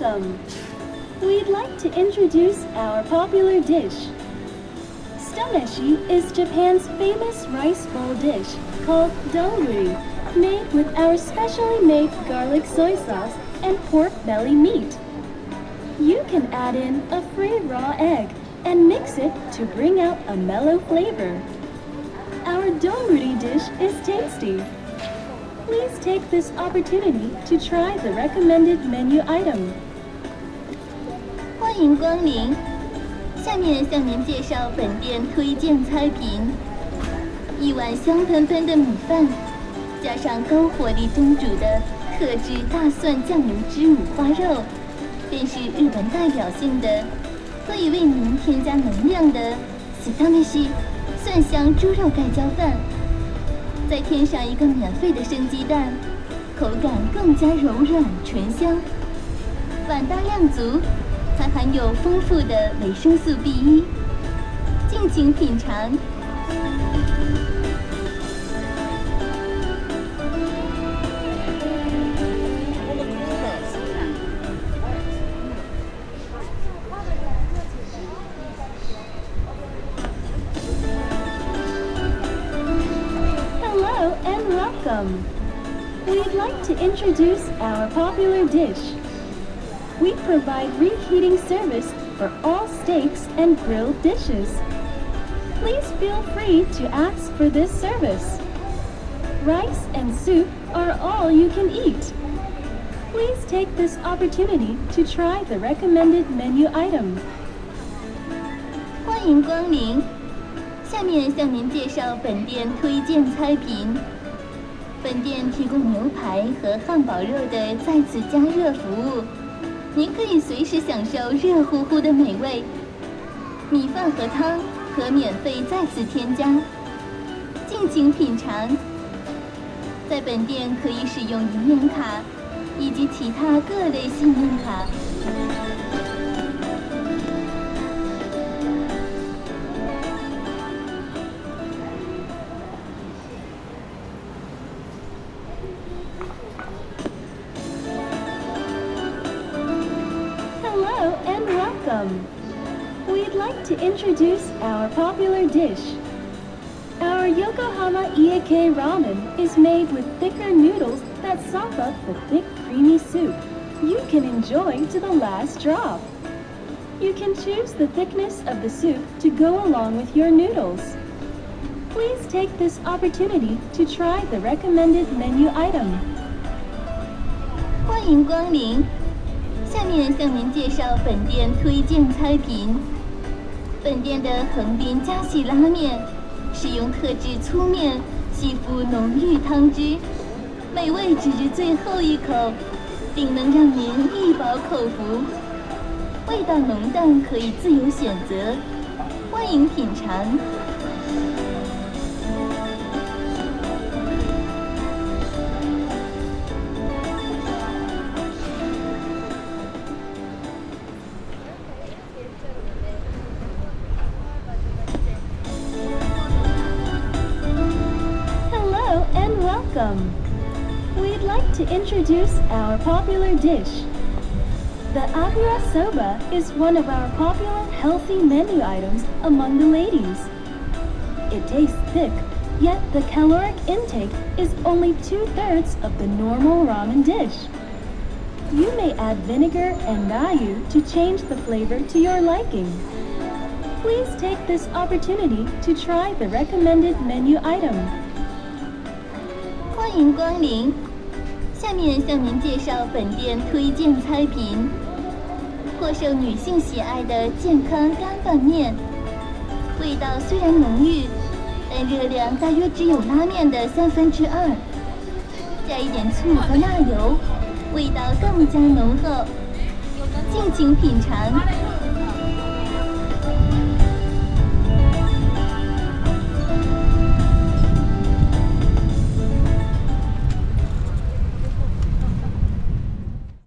welcome. We'd like to introduce our popular dish. Stoneshi is Japan's famous rice bowl dish called donburi, made with our specially made garlic soy sauce and pork belly meat. You can add in a free raw egg and mix it to bring out a mellow flavor. Our donburi dish is tasty. Please take this opportunity to try the recommended menu item. 欢迎光临。下面向您介绍本店推荐菜品：一碗香喷喷的米饭，加上高火力蒸煮的特制大蒜酱油汁五花肉，便是日本代表性的可以为您添加能量的喜汤面西蒜香猪肉盖浇饭。再添上一个免费的生鸡蛋，口感更加柔软醇香，碗大量足，还含有丰富的维生素 B 一，敬请品尝。welcome. We'd like to introduce our popular dish. We provide reheating service for all steaks and grilled dishes. Please feel free to ask for this service. Rice and soup are all you can eat. Please take this opportunity to try the recommended menu item. 欢迎光临。下面向您介绍本店推荐菜品。 本店提供牛排和汉堡肉的在此加热服务，您可以随时享受热乎乎的美味。米饭和汤可免费再次添加，敬请品尝。在本店可以使用银联卡以及其他各类信用卡。Welcome! We'd like to introduce our popular dish. Our Yokohama Iekei ramen is made with thicker noodles that sop up the thick creamy soup you can enjoy to the last drop. You can choose the thickness of the soup to go along with your noodles. Please take this opportunity to try the recommended menu item. 欢迎光临下面向您介绍本店推荐菜品。本店的横滨加喜拉面，使用特制粗面吸附浓郁汤汁，美味直至最后一口，定能让您一饱口福。味道浓淡可以自由选择，欢迎品尝。Welcome. We'd like to introduce our popular dish. The Abura Soba is one of our popular healthy menu items among the ladies. It tastes thick, yet the caloric intake is only two thirds of the normal ramen dish. You may add vinegar and rayu to change the flavor to your liking. Please take this opportunity to try the recommended menu item. 欢迎光临。下面向您介绍本店推荐菜品，颇受女性喜爱的健康干拌面，味道虽然浓郁，但热量大约只有拉面的三分之二。加一点醋和辣油，味道更加浓厚。敬请品尝。